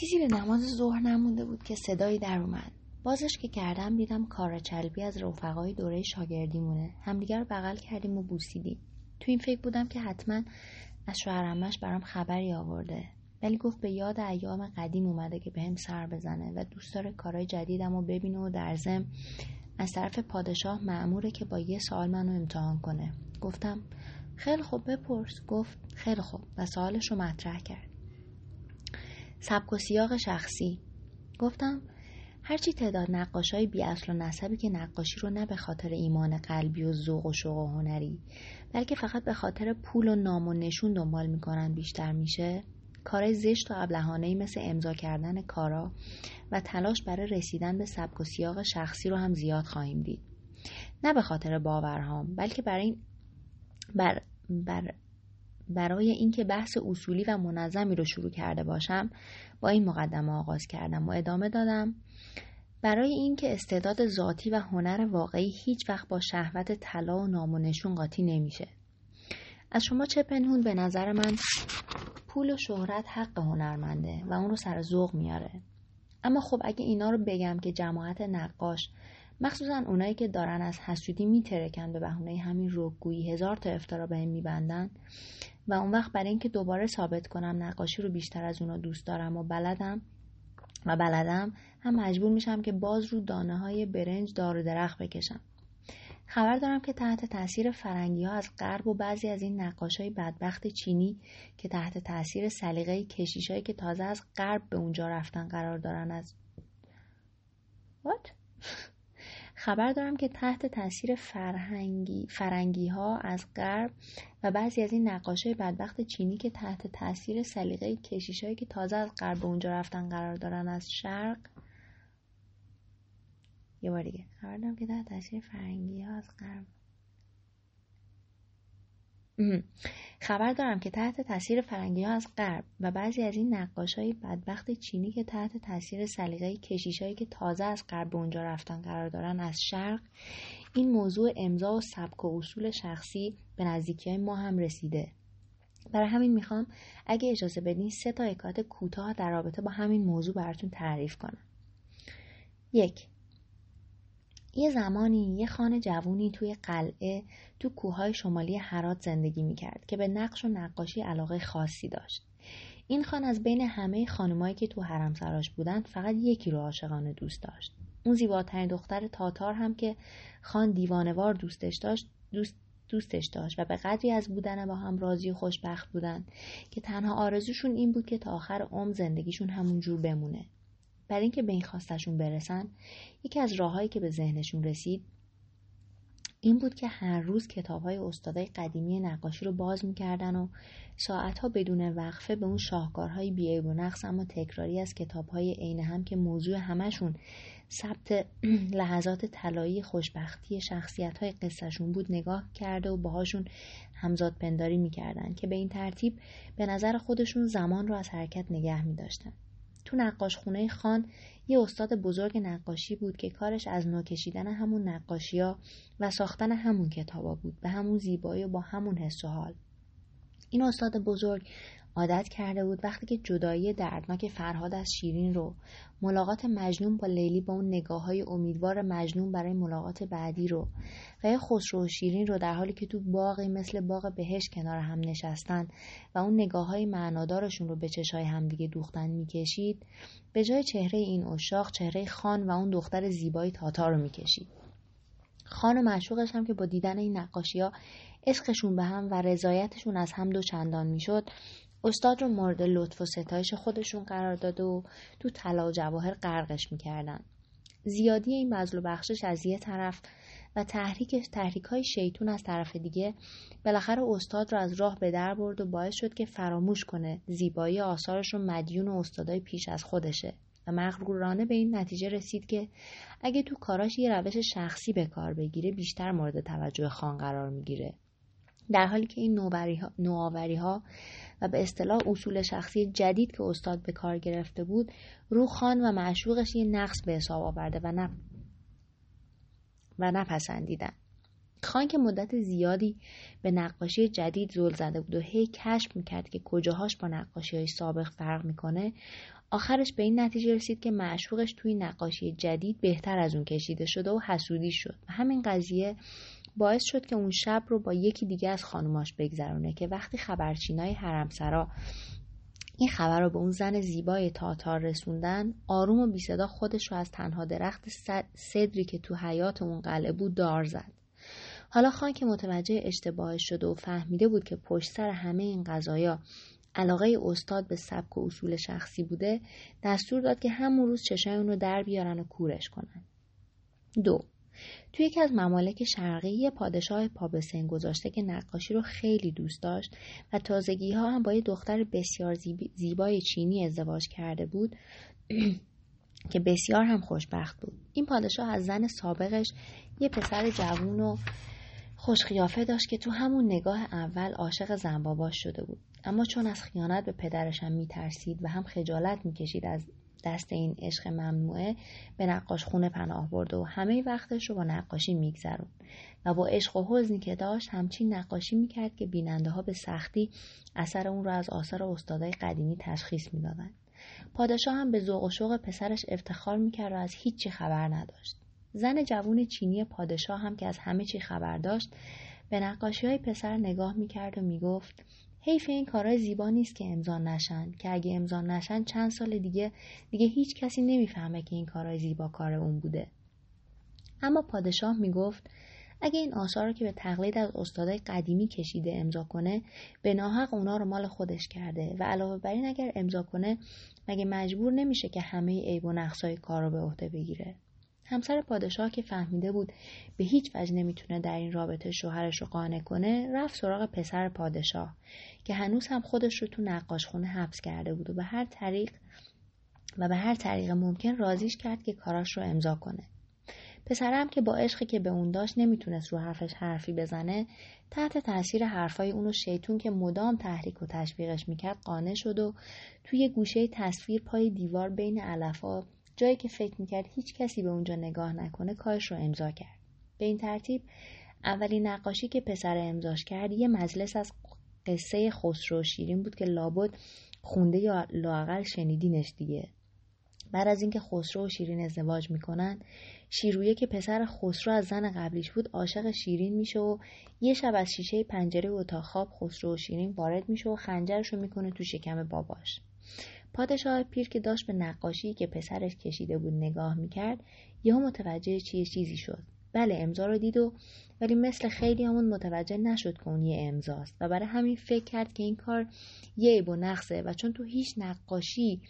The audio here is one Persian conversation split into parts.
چیزی به نماز ظهر نمونده بود که صدایی در اومد. بازش که کردم دیدم کار چلبی از رفقای دوره شاگردیمونه. همدیگر رو بغل کردیم و بوسیدیم. تو این فکر بودم که حتما از شوهرمش برام خبری آورده. ولی گفت به یاد ایام قدیم اومده که به هم سر بزنه و دوست داره کارهای جدیدم رو ببینه و در زم از طرف پادشاه معموره که با یه سوال منو امتحان کنه. گفتم خیلی خوب بپرس. گفت خیلی خوب. و سوالش رو مطرح کرد. سبک و سیاق شخصی. گفتم هرچی تعداد نقاش های بی اصل و نسبی که نقاشی رو نه به خاطر ایمان قلبی و ذوق و شوق و هنری بلکه فقط به خاطر پول و نام و نشون دنبال می‌کنن بیشتر میشه کارهای زشت و ابلهانه مثل امضا کردن کارا و تلاش برای رسیدن به سبک و سیاق شخصی رو هم زیاد خواهیم دید. نه به خاطر باورهام بلکه برای این بر, بر برای اینکه بحث اصولی و منظمی رو شروع کرده باشم با این مقدمه آغاز کردم و ادامه دادم. برای اینکه استعداد ذاتی و هنر واقعی هیچ وقت با شهوت طلا و نام و نشون قاطی نمیشه. از شما چه پنهون به نظر من؟ پول و شهرت حق هنرمنده و اون رو سر ذوق میاره. اما خب اگه اینا رو بگم که جماعت نقاش مخصوصا اونایی که دارن از حسودی میترکن به بهونه همین رگگویی هزار تا افترا به میبندن و اون وقت برای اینکه دوباره ثابت کنم نقاشی رو بیشتر از اونا دوست دارم و بلدم و بلدم هم مجبور میشم که باز رو دانه های برنج دار و درخت بکشم خبر دارم که تحت تاثیر فرنگی ها از غرب و بعضی از این نقاش های بدبخت چینی که تحت تاثیر سلیقه کشیش که تازه از غرب به اونجا رفتن قرار دارن از What? خبر دارم که تحت تاثیر فرهنگی فرنگی ها از غرب و بعضی از این نقاشه بدبخت چینی که تحت تاثیر سلیقه کشیشایی که تازه از غرب به اونجا رفتن قرار دارن از شرق. یه بار دیگه. خبر دارم که تحت تاثیر فرنگی ها از غرب. خبر دارم که تحت تاثیر فرنگی ها از غرب و بعضی از این نقاش های بدبخت چینی که تحت تاثیر سلیقه کشیشایی که تازه از غرب به اونجا رفتن قرار دارن از شرق این موضوع امضا و سبک و اصول شخصی به نزدیکی های ما هم رسیده. برای همین می‌خوام اگه اجازه بدین سه تا کوتاه در رابطه با همین موضوع براتون تعریف کنم. یک یه زمانی یه خانه جوونی توی قلعه تو کوههای شمالی هرات زندگی می‌کرد که به نقش و نقاشی علاقه خاصی داشت. این خان از بین همه خانمایی که تو حرم سراش بودند فقط یکی رو عاشقانه دوست داشت. اون زیباترین دختر تاتار هم که خان دیوانوار دوستش داشت دوست دوستش داشت و به قدری از بودن با هم راضی و خوشبخت بودن که تنها آرزوشون این بود که تا آخر عمر زندگیشون همون جور بمونه. برای اینکه به این خواستشون برسن یکی از راههایی که به ذهنشون رسید این بود که هر روز کتاب های استادای قدیمی نقاشی رو باز می‌کردن و ساعتها بدون وقفه به اون شاهکارهای بیعیب و نقص اما تکراری از کتاب های عین هم که موضوع همشون ثبت لحظات طلایی خوشبختی شخصیت های قصهشون بود نگاه کرده و باهاشون همزاد پنداری می‌کردن که به این ترتیب به نظر خودشون زمان رو از حرکت نگه میداشتن. تو نقاش خونه خان یه استاد بزرگ نقاشی بود که کارش از نو کشیدن همون نقاشی ها و ساختن همون کتابا بود به همون زیبایی و با همون حس و حال. این استاد بزرگ عادت کرده بود وقتی که جدایی دردناک فرهاد از شیرین رو ملاقات مجنون با لیلی با اون نگاه های امیدوار مجنون برای ملاقات بعدی رو و خسرو و شیرین رو در حالی که تو باقی مثل باغ بهش کنار هم نشستن و اون نگاه های معنادارشون رو به چشای همدیگه دوختن می‌کشید به جای چهره این اشاق چهره خان و اون دختر زیبایی تاتا رو می‌کشید. خان و معشوقش هم که با دیدن این نقاشی ها عشقشون به هم و رضایتشون از هم دو چندان می‌شد استاد رو مورد لطف و ستایش خودشون قرار داده و تو طلا و جواهر غرقش می‌کردن. زیادی این بزل و بخشش از یه طرف و تحریک تحریک های شیطون از طرف دیگه بالاخره استاد رو از راه به در برد و باعث شد که فراموش کنه زیبایی آثارش رو مدیون و استادای پیش از خودشه. و مغرورانه به این نتیجه رسید که اگه تو کاراش یه روش شخصی به کار بگیره بیشتر مورد توجه خان قرار می‌گیره. در حالی که این نوآوری ها و به اصطلاح اصول شخصی جدید که استاد به کار گرفته بود رو خان و معشوقش یه نقص به حساب آورده و, نپ... و نپسندیدن. خان که مدت زیادی به نقاشی جدید زل زده بود و هی کشف می‌کرد که کجاهاش با نقاشی های سابق فرق می‌کنه آخرش به این نتیجه رسید که معشوقش توی نقاشی جدید بهتر از اون کشیده شده و حسودی شد. و همین قضیه باعث شد که اون شب رو با یکی دیگه از خانوماش بگذرونه که وقتی خبرچینای حرمسرا این خبر رو به اون زن زیبای تاتار رسوندن آروم و بی صدا خودش رو از تنها درخت صدری که تو حیات اون قلعه بود دار زد حالا خان که متوجه اشتباهش شده و فهمیده بود که پشت سر همه این قضایا علاقه استاد به سبک و اصول شخصی بوده دستور داد که همون روز چشای اون رو در بیارن و کورش کنن. دو توی یکی از ممالک شرقی یه پادشاه پا گذاشته که نقاشی رو خیلی دوست داشت و تازگی ها هم با یه دختر بسیار زیبای چینی ازدواج کرده بود که بسیار هم خوشبخت بود. این پادشاه از زن سابقش یه پسر جوون و خوشخیافه داشت که تو همون نگاه اول عاشق زنباباش شده بود. اما چون از خیانت به پدرش هم میترسید و هم خجالت می‌کشید از دست این عشق ممنوعه به نقاش خونه پناه برده و همه وقتش رو با نقاشی میگذرون و با عشق و حزنی که داشت همچین نقاشی می‌کرد که بیننده ها به سختی اثر اون رو از آثار استادای قدیمی تشخیص می‌دادند. پادشاه هم به ذوق و شوق پسرش افتخار می‌کرد و از هیچی خبر نداشت. زن جوون چینی پادشاه هم که از همه چی خبر داشت به نقاشی های پسر نگاه می‌کرد و می‌گفت حیف این کارهای زیبا نیست که امضا نشن که اگه امضا نشن چند سال دیگه دیگه هیچ کسی نمی‌فهمه که این کارهای زیبا کار اون بوده. اما پادشاه می‌گفت اگه این آثار رو که به تقلید از استادای قدیمی کشیده امضا کنه به ناحق اونا رو مال خودش کرده و علاوه بر این اگر امضا کنه مگه مجبور نمیشه که همه عیب و نقصای کار رو به عهده بگیره؟ همسر پادشاه که فهمیده بود به هیچ وجه نمی‌تونه در این رابطه شوهرش رو قانع کنه رفت سراغ پسر پادشاه که هنوز هم خودش رو تو نقاشخونه حبس کرده بود و به هر طریق و به هر طریق ممکن رازیش کرد که کاراش رو امضا کنه. پسرم که با عشقی که به اون داشت نمی‌تونست رو حرفش حرفی بزنه تحت تاثیر حرفای اونو شیطون که مدام تحریک و تشویقش می‌کرد قانع شد و توی گوشه تصویر پای دیوار بین علفا جایی که فکر می‌کرد هیچ کسی به اونجا نگاه نکنه کارش رو امضا کرد. به این ترتیب اولین نقاشی که پسر امضاش کرد یه مجلس از قصه خسرو شیرین بود که لابد خونده یا لاقل شنیدینش دیگه. بعد از اینکه خسرو و شیرین ازدواج می‌کنن شیرویه که پسر خسرو از زن قبلیش بود عاشق شیرین میشه و یه شب از شیشه پنجره اتاق خواب خسرو و شیرین وارد میشه و خنجرش رو می‌کنه تو شکم باباش. پادشاه پیر که داشت به نقاشی که پسرش کشیده بود نگاه می‌کرد یهو متوجه چیه چیزی شد. بله امضا رو دید و ولی مثل خیلی همون متوجه نشد که اون یه امضاست و برای همین فکر کرد که این کار یه عیب و نقصه و چون تو هیچ نقاشی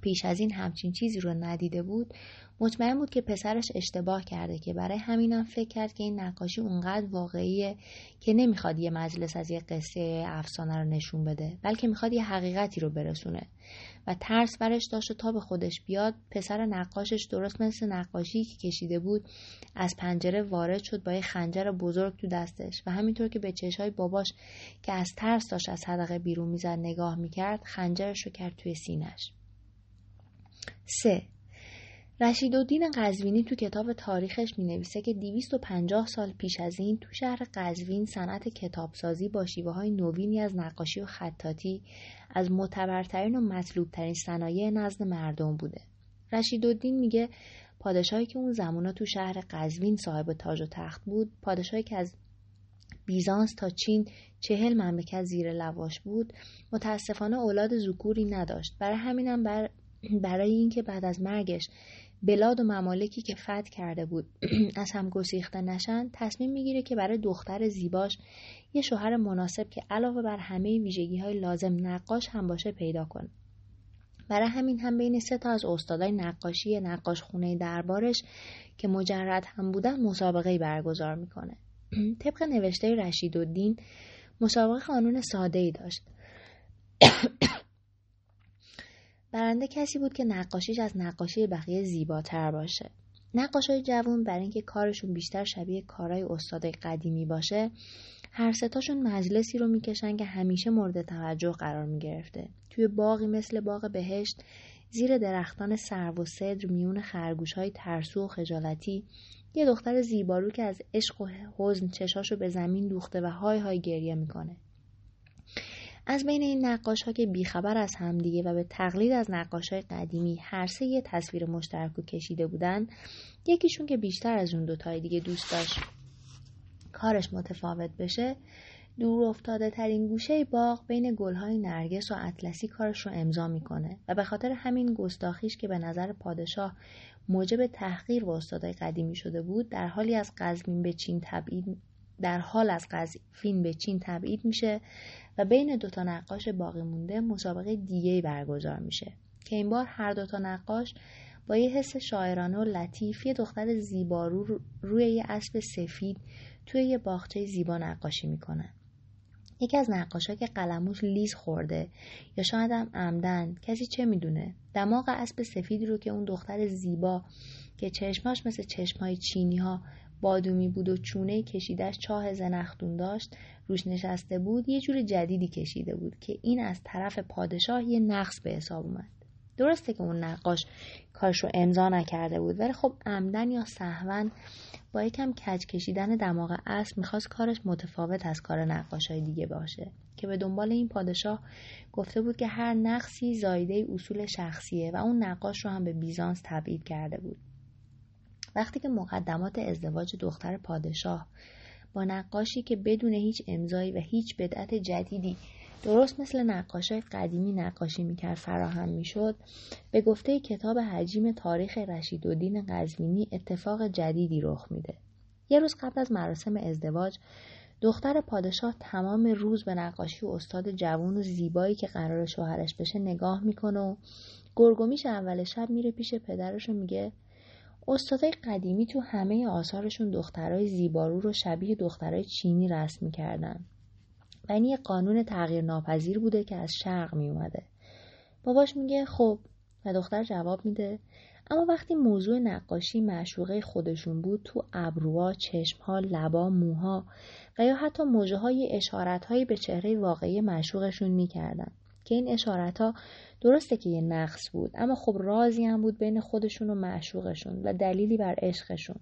پیش از این همچین چیزی رو ندیده بود مطمئن بود که پسرش اشتباه کرده که برای همینم فکر کرد که این نقاشی اونقدر واقعیه که نمی‌خواد یه مجلس از یه قصه افسانه رو نشون بده بلکه می‌خواد یه حقیقتی رو برسونه. و ترس برش داشت و تا به خودش بیاد پسر نقاشش درست مثل نقاشی که کشیده بود از پنجره وارد شد با یه خنجر بزرگ تو دستش. و همینطور که به چشهای باباش که از ترس داشت از صدقه بیرون می‌زد نگاه می‌کرد خنجرش رو کرد توی سینش سه رشیدالدین قزوینی تو کتاب تاریخش می نویسه که 250 سال پیش از این تو شهر قزوین صنعت کتابسازی با شیوه های نوینی از نقاشی و خطاطی از معتبرترین و مطلوبترین صنایع نزد مردم بوده. رشیدالدین میگه پادشاهی که اون زمانا تو شهر قزوین صاحب تاج و تخت بود پادشاهی که از بیزانس تا چین چهل مملکت زیر لواش بود متاسفانه اولاد زکوری نداشت برای همینم بر برای اینکه بعد از مرگش بلاد و ممالکی که فتح کرده بود از هم گسیخته نشن تصمیم می‌گیره که برای دختر زیباش یه شوهر مناسب که علاوه بر همه ویژگی های لازم نقاش هم باشه پیدا کنه. برای همین هم بین سه تا از استادای نقاشی نقاش خونه دربارش که مجرد هم بودن مسابقه برگزار می‌کنه. طبق نوشته رشید الدین مسابقه قانون ساده ای داشت. برنده کسی بود که نقاشیش از نقاشی بقیه زیباتر باشه. نقاشای جوون برای اینکه کارشون بیشتر شبیه کارهای استادای قدیمی باشه هر ستاشون مجلسی رو می‌کشن که همیشه مورد توجه قرار می‌گرفته. توی باقی مثل باغ بهشت زیر درختان سرو و صدر میون خرگوش های ترسو و خجالتی یه دختر زیبارو که از عشق و حزن چشاشو به زمین دوخته و های های گریه می‌کنه. از بین این نقاش ها که بیخبر از همدیگه و به تقلید از نقاش های قدیمی هر سه یه تصویر مشترک و کشیده بودن یکیشون که بیشتر از اون دوتای دیگه دوست داشت کارش متفاوت بشه دور افتاده ترین گوشه باغ بین گلهای نرگس و اطلسی کارش رو امضا می‌کنه و به خاطر همین گستاخیش که به نظر پادشاه موجب تحقیر و استادای قدیمی شده بود در حالی از قزوین به چین تبعید در حال از قزوین به چین تبعید میشه و بین دوتا نقاش باقی مونده مسابقه دیگه برگزار میشه. که این بار هر دوتا نقاش با یه حس شاعرانه و لطیف یه دختر زیبارو روی یه اسب سفید توی یه باغچه زیبا نقاشی می‌کنن یکی از نقاشا که قلموش لیز خورده یا شاید هم عمدن کسی چه می‌دونه؟ دماغ اسب سفید رو که اون دختر زیبا که چشماش مثل چشمای چینی ها بادومی بود و چونه کشیدش چاه زنختون داشت روش نشسته بود یه جور جدیدی کشیده بود که این از طرف پادشاه یه نقص به حساب اومد. درسته که اون نقاش کارش رو امضا نکرده بود ولی خب عمدن یا سهون با یکم کج کشیدن دماغ اسب می‌خواست کارش متفاوت از کار نقاشای دیگه باشه. که به دنبال این پادشاه گفته بود که هر نقصی زایده اصول شخصیه و اون نقاش رو هم به بیزانس تبعید کرده بود. وقتی که مقدمات ازدواج دختر پادشاه با نقاشی که بدون هیچ امضایی و هیچ بدعت جدیدی درست مثل نقاشای قدیمی نقاشی می‌کرد فراهم می‌شد به گفته کتاب حجیم تاریخ رشیدالدین قزوینی اتفاق جدیدی رخ میده. یه روز قبل از مراسم ازدواج دختر پادشاه تمام روز به نقاشی و استاد جوون و زیبایی که قرار شوهرش بشه نگاه می‌کنه و گرگومیش اول شب میره پیش پدرش و میگه استادای قدیمی تو همه آثارشون دخترای زیبارو رو شبیه دخترای چینی رسم می‌کردن و این یه قانون تغییر ناپذیر بوده که از شرق می اومده. باباش میگه خب و دختر جواب میده اما وقتی موضوع نقاشی معشوقه خودشون بود تو ابروها، چشمها، لبا، موها و یا حتی موجه های اشارت هایی به چهره واقعی معشوقشون می‌کردن که این اشارت ها درسته که یه نقص بود اما خب رازی هم بود بین خودشون و معشوقشون و دلیلی بر عشقشون.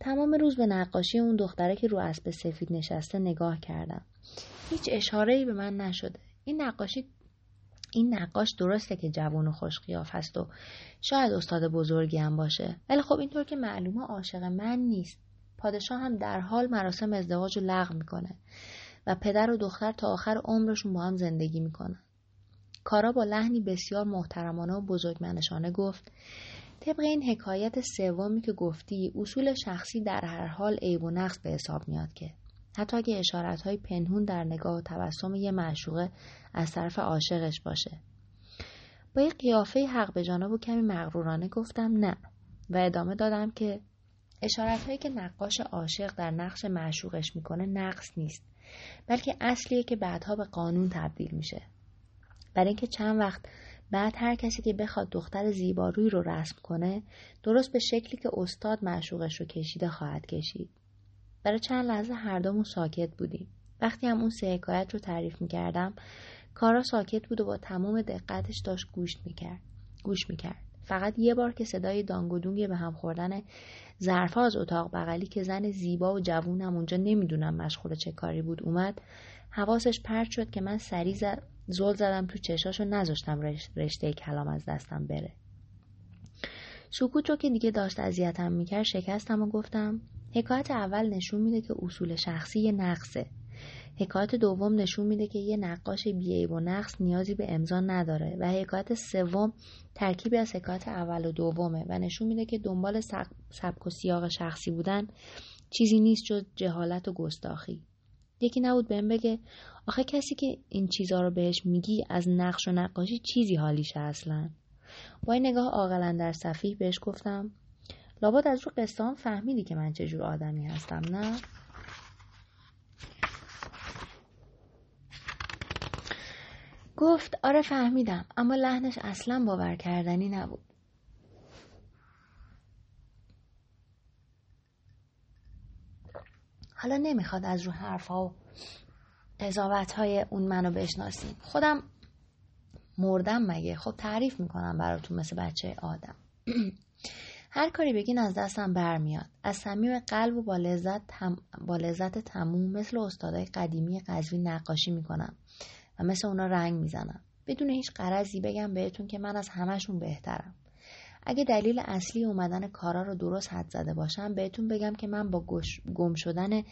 تمام روز به نقاشی اون دختره که رو اسب سفید نشسته نگاه کردم. هیچ اشاره ای به من نشده. این نقاشی این نقاش درسته که جوان و خوش قیاف هست و شاید استاد بزرگی هم باشه. ولی خب اینطور که معلومه عاشق من نیست. پادشاه هم در حال مراسم ازدواج رو لغو می‌کنه. و پدر و دختر تا آخر عمرشون با هم زندگی می‌کنن. کارا با لحنی بسیار محترمانه و بزرگمنشانه گفت طبق این حکایت سومی که گفتی اصول شخصی در هر حال عیب و نقص به حساب میاد که حتی اگه اشارت های پنهون در نگاه و تبسم یه معشوقه از طرف عاشقش باشه. با یه قیافه حق به جانب و کمی مغرورانه گفتم نه و ادامه دادم که اشارت هایی که نقاش عاشق در نقش معشوقش می‌کنه نقص نیست. بلکه اصلیه که بعدها به قانون تبدیل میشه. برای اینکه چند وقت بعد هر کسی که بخواد دختر زیبارویی رو رسم کنه درست به شکلی که استاد معشوقش رو کشیده خواهد کشید. برای چند لحظه هر دومون ساکت بودیم. وقتی هم اون سه حکایت رو تعریف می‌کردم کارا ساکت بود و با تمام دقتش داشت گوش می‌کرد گوش می‌کرد. فقط یه بار که صدای دانگودونگ به هم خوردن ظرفا از اتاق بغلی که زن زیبا و جوونم اونجا نمی‌دونم مشغول چه کاری بود اومد حواسش پرت شد که من سری زل زدم تو چشاش و نذاشتم رشته کلام از دستم بره. سکوت رو که دیگه داشت اذیتم می‌کرد شکستم و گفتم حکایت اول نشون میده که اصول شخصی نقصه. حکایت دوم نشون میده که یه نقاش بیعیب و نقص نیازی به امضا نداره و حکایت سوم ترکیبی از حکایت اول و دومه و نشون میده که دنبال سبک و سیاق شخصی بودن چیزی نیست جز جهالت و گستاخی. یکی نبود بهم بگه آخه کسی که این چیزها رو بهش میگی از نقش و نقاشی چیزی حالیشه اصلا. با این نگاه عاقلا در صفیح بهش گفتم لابد از رو قصه فهمیدی که من چجور آدمی هستم نه؟ گفت آره فهمیدم اما لحنش اصلا باور کردنی نبود. حالا نمی‌خواد از رو حرفها و قضاوت های اون منو بشناسیم. خودم مردم مگه؟ خب تعریف می‌کنم براتون مثل بچه آدم. هر کاری بگین از دستم برمیاد. از صمیم قلب و با لذت, تم... با لذت تموم مثل استادای قدیمی قزوین نقاشی می‌کنم. و مثل اونا رنگ می‌زنم. بدون هیچ قرضی بگم بهتون که من از همهشون بهترم. اگه دلیل اصلی اومدن کارا رو درست حد زده باشم بهتون بگم که من با گم شدن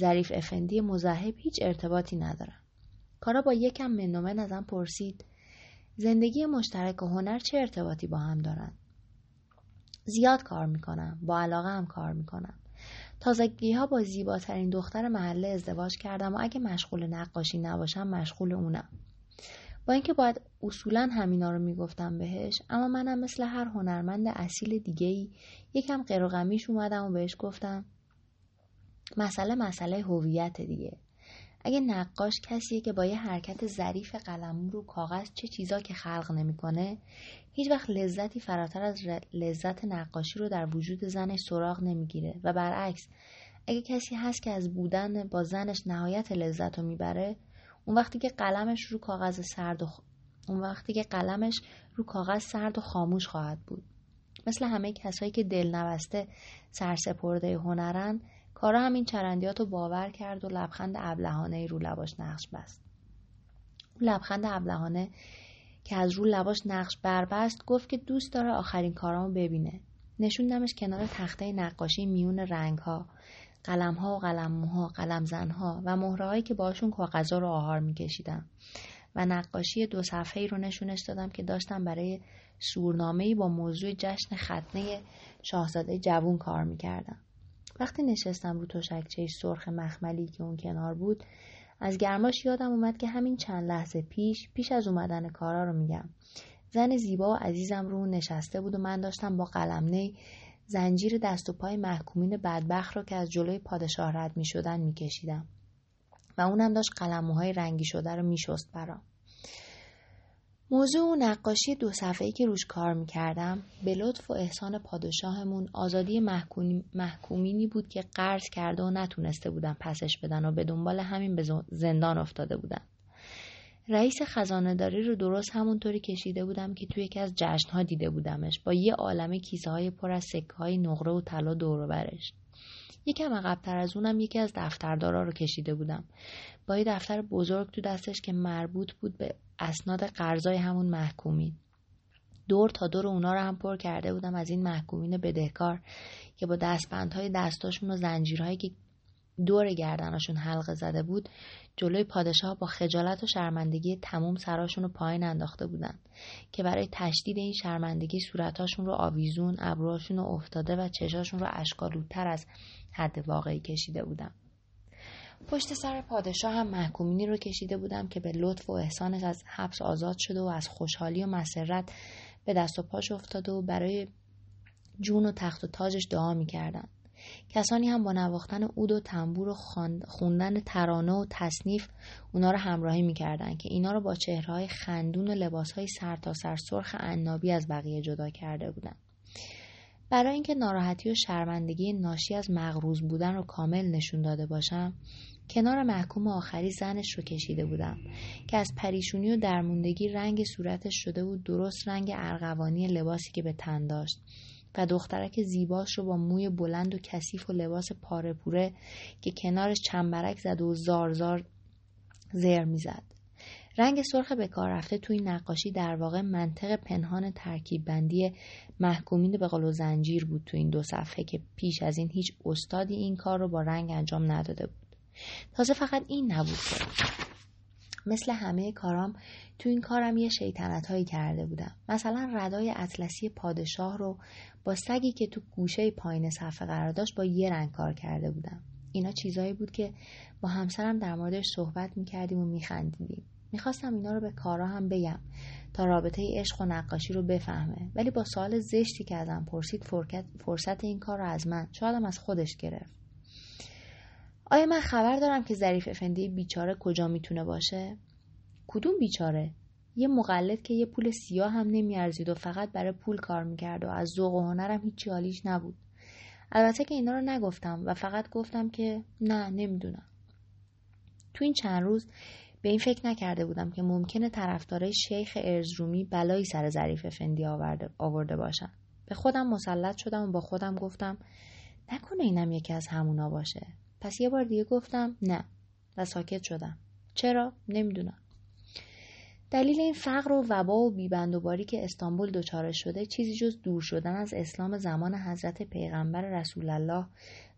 ظریف افندی مذهب هیچ ارتباطی ندارم. کارا با یکم منومن ازم پرسید زندگی مشترک و هنر چه ارتباطی با هم دارن؟ زیاد کار می‌کنم با علاقه هم کار می‌کنم. تازگی ها با زیباترین دختر محله ازدواج کردم و اگه مشغول نقاشی نباشم مشغول اونم با اینکه باید اصولا همینا رو می‌گفتم بهش اما منم مثل هر هنرمند اصیل دیگه ای یکم قروغمیش اومدم و بهش گفتم مسئله مسئله هویت دیگه. اگه نقاش کسیه که با یه حرکت ظریف قلم رو کاغذ چه چیزا که خلق نمی‌کنه هیچ وقت لذتی فراتر از لذت نقاشی رو در وجود زنش سراغ نمی‌گیره. و برعکس اگه کسی هست که از بودن با زنش نهایت لذت رو می‌بره اون وقتی که قلمش رو کاغذ سرد و اون وقتی که قلمش رو کاغذ سرد و خاموش خواهد بود. مثل همه کسایی که دل نبسته سرسپرده هنرن کارا همین چرندیات رو باور کرد و لبخند ابلهانه رو لباش نقش بست. اون لبخند ابلهانه که از رو لباش نقش بربست گفت که دوست داره آخرین کارامو ببینه. نشوندمش کنار تخته نقاشی میون رنگ ها قلم ها و قلم موها قلم زن ها و مهره هایی که باشون کاغذا رو آهار میکشیدم. و نقاشی دو صفحه ای رو نشونش دادم که داشتم برای سورنامه با موضوع جشن ختنه شاهزاده جوون کار می‌کردم. وقتی نشستم رو تشکچه سرخ مخملی که اون کنار بود از گرماش یادم اومد که همین چند لحظه پیش پیش از اومدن کارا رو میگم زن زیبا و عزیزم رو نشسته بود و من داشتم با قلم زنجیر دست و پای محکومین بدبخت رو که از جلوی پادشاه رد می شدن می کشیدم. و اونم داشت قلموهای رنگی شده رو می شست برام. موضوع نقاشی دو صفحه‌ای که روش کار می‌کردم به لطف و احسان پادشاهمون آزادی محکومینی بود که قرض کرده و نتونسته بودن پسش بدن و به دنبال همین به زندان افتاده بودن. رئیس خزانه داری رو درست همونطوری کشیده بودم که توی یکی از جشنها دیده بودمش با یه عالمه کیسه های پر از سکه های نقره و طلا دور برش. یکم عقبتر از اونم یکی از دفتردارا رو کشیده بودم با یه دفتر بزرگ تو دستش که مربوط بود به اسناد قرضای همون محکومین. دور تا دور اونا رو هم پر کرده بودم از این محکومین بدهکار که با دستبندهای دستاشون و زنجیرهایی که دور گردناشون حلقه زده بود جلوی پادشاه با خجالت و شرمندگی تموم سراشون رو پایین انداخته بودن که برای تشدید این شرمندگی صورتاشون رو آویزون ابروهاشون رو افتاده و چشاشون رو اشکالودتر از حد واقعی کشیده بودم پشت سر پادشاه هم محکومینی رو کشیده بودم که به لطف و احسانش از حبس آزاد شده و از خوشحالی و مسرت به دست و پاش افتاده و برای جون و تخت و تاجش دعا می‌کردن. کسانی هم با نواختن اود و تنبور و خوندن ترانه و تصنیف اونا رو همراهی می‌کردن که اینا رو با چهرهای خندون و لباسهای سر تا سر سرخ عنابی از بقیه جدا کرده بودن. برای اینکه ناراحتی و شرمندگی ناشی از مغروز بودن رو کامل نشون داده باشم کنار محکوم آخری زنش رو کشیده بودم که از پریشونی و درموندگی رنگ صورتش شده بود درست رنگ ارغوانی لباسی که به تن داشت و دخترک زیباش رو با موی بلند و کثیف و لباس پاره پوره که کنارش چنبرک زد و زار زار زر می‌زد. رنگ سرخ به کار رفته توی نقاشی در واقع منطق پنهان ترکیب بندی محکومین به قلو زنجیر بود تو این دو صفحه که پیش از این هیچ استادی این کار رو با رنگ انجام نداده بود. تازه فقط این نبود مثل همه کارام تو این کارم یه شیطنت هایی کرده بودم. مثلا ردای اطلسی پادشاه رو با سگی که تو گوشه پایین صفحه قرار داشت با یه رنگ کار کرده بودم. اینا چیزایی بود که با همسرم در موردش صحبت می‌کردیم و میخندیدیم. می‌خواستم اینا رو به کارا هم بگم تا رابطه عشق و نقاشی رو بفهمه ولی با سوال زشتی که ازم پرسید فرصت این کار رو از من شایدم از خودش گرفت آیا من خبر دارم که ظریف افندی بیچاره کجا می‌تونه باشه؟ کدوم بیچاره؟ یه مقلد که یه پول سیاه هم نمیارزید و فقط برای پول کار می‌کرد و از ذوق و هنرم هیچی حالیش نبود. البته که اینا رو نگفتم و فقط گفتم که نه نمی‌دونم. تو این چند روز به این فکر نکرده بودم که ممکنه طرفدارای شیخ ارزرومی بلایی سر ظریف فندی آورده, آورده باشن. به خودم مسلط شدم و با خودم گفتم نکنه اینم یکی از همونا باشه. پس یه بار دیگه گفتم نه. و ساکت شدم. چرا؟ نمی‌دونم. دلیل این فقر و وبا و بیبندوباری که استانبول دچار شده چیزی جز دور شدن از اسلام زمان حضرت پیغمبر رسول الله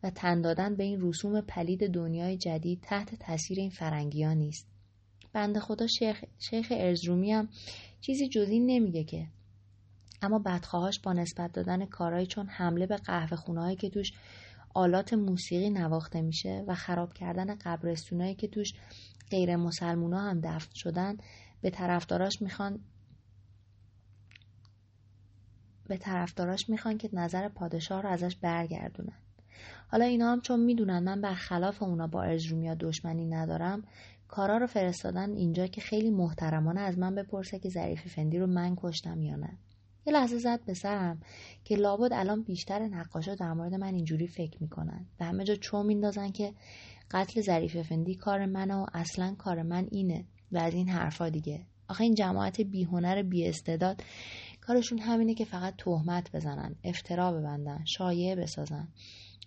و تن دادن به این رسوم پلید دنیای جدید تحت تاثیر این فرنگیان نیست. بنده خدا شیخ, شیخ ارزرومی هم چیزی جزی نمیگه که. اما بدخواهاش با نسبت دادن کارهایی چون حمله به قهوه خونهایی که توش آلات موسیقی نواخته میشه و خراب کردن قبرستونایی که توش غیر مسلمونا هم دفن شدن به طرفداراش می‌خوان به طرفداراش می‌خوان که نظر پادشاه رو ازش برگردونن. حالا اینا هم چون می‌دونن من برخلاف اونا با ارزرومیا دشمنی ندارم کارا رو فرستادن اینجا که خیلی محترمانه از من بپرسه که ظریف فندی رو من کشتم یا نه. یه لحظه زد به سرم که لابد الان بیشتر نقاشا در مورد من اینجوری فکر می‌کنن و همه جا چون میندازن که قتل ظریف فندی کار منه و اصلا کار من اینه و از این حرفا دیگه. آخه این جماعت بیهنر بی استعداد کارشون همینه که فقط تهمت بزنن افترا ببندن شایعه بسازن.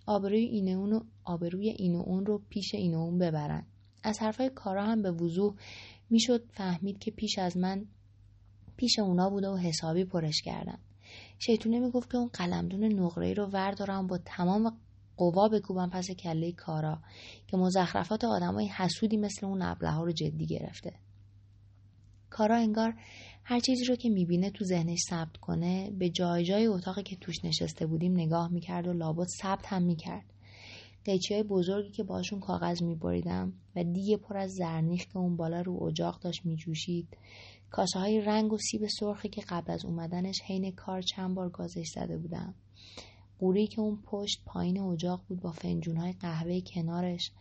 آبروی این اون آبروی این اون رو پیش این و اون ببرن. از حرفای کارا هم به وضوح می‌شد فهمید که پیش از من پیش اونا بوده و حسابی پرش کردن. شیطونه می‌گفت که اون قلمدون نقره رو وردارم با تمام قوا بکوبم پس کله کارا که مزخرفات آدمای حسودی مثل اون ابله ها رو جدی گرفته. کارا انگار هر چیزی رو که می‌بینه تو ذهنش ثبت کنه به جای جای اتاقی که توش نشسته بودیم نگاه می‌کرد و لابد ثبت هم می‌کرد. قیچی های بزرگی که باشون کاغذ میبریدم و دیگه پر از زرنیخ که اون بالا رو اجاق داشت میجوشید. کاسه های رنگ و سیب سرخی که قبل از اومدنش حین کار چند بار گازش زده بودم. قوری که اون پشت پایین اجاق بود با فنجون های قهوه کنارش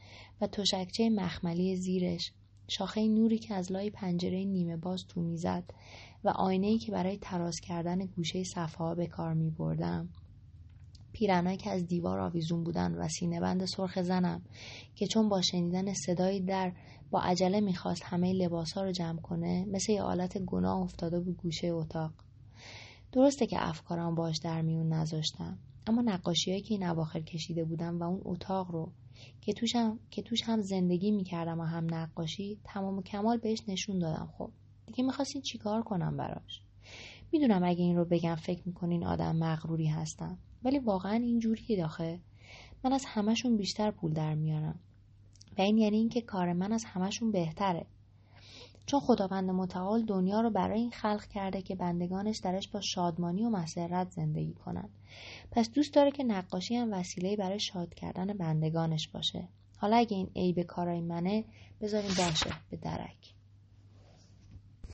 و تشکچه مخملی زیرش. شاخه نوری که از لای پنجره نیمه باز تو می‌زد و آینه که برای تراز کردن گوشه صفحه به کار می بردم. پیرنایی که از دیوار آویزون بودن و سینه بند سرخ زنم که چون با شنیدن صدایی در با عجله می‌خواست همه لباسها رو جمع کنه مثل یه آلت گناه افتاده بود گوشه اتاق. درسته که افکارم باش در میون نذاشتم اما نقاشیهایی که این اواخر کشیده بودم و اون اتاق رو که توش هم, که توش هم زندگی می‌کردم و هم نقاشی تمام و کمال بهش نشون دادم. خب دیگه می‌خواستین چیکار کنم براش؟ می‌دونم اگه این رو بگم فکر می‌کنین آدم مغروری هستم. ولی واقعا اینجوری داخه من از همشون بیشتر پول در میارم. و این یعنی اینکه کار من از همشون بهتره. چون خداوند متعال دنیا رو برای این خلق کرده که بندگانش درش با شادمانی و مسرت زندگی کنند پس دوست داره که نقاشی هم وسیله برای شاد کردن بندگانش باشه. حالا اگه این عیب کارای منه بذاریم باشه به درک.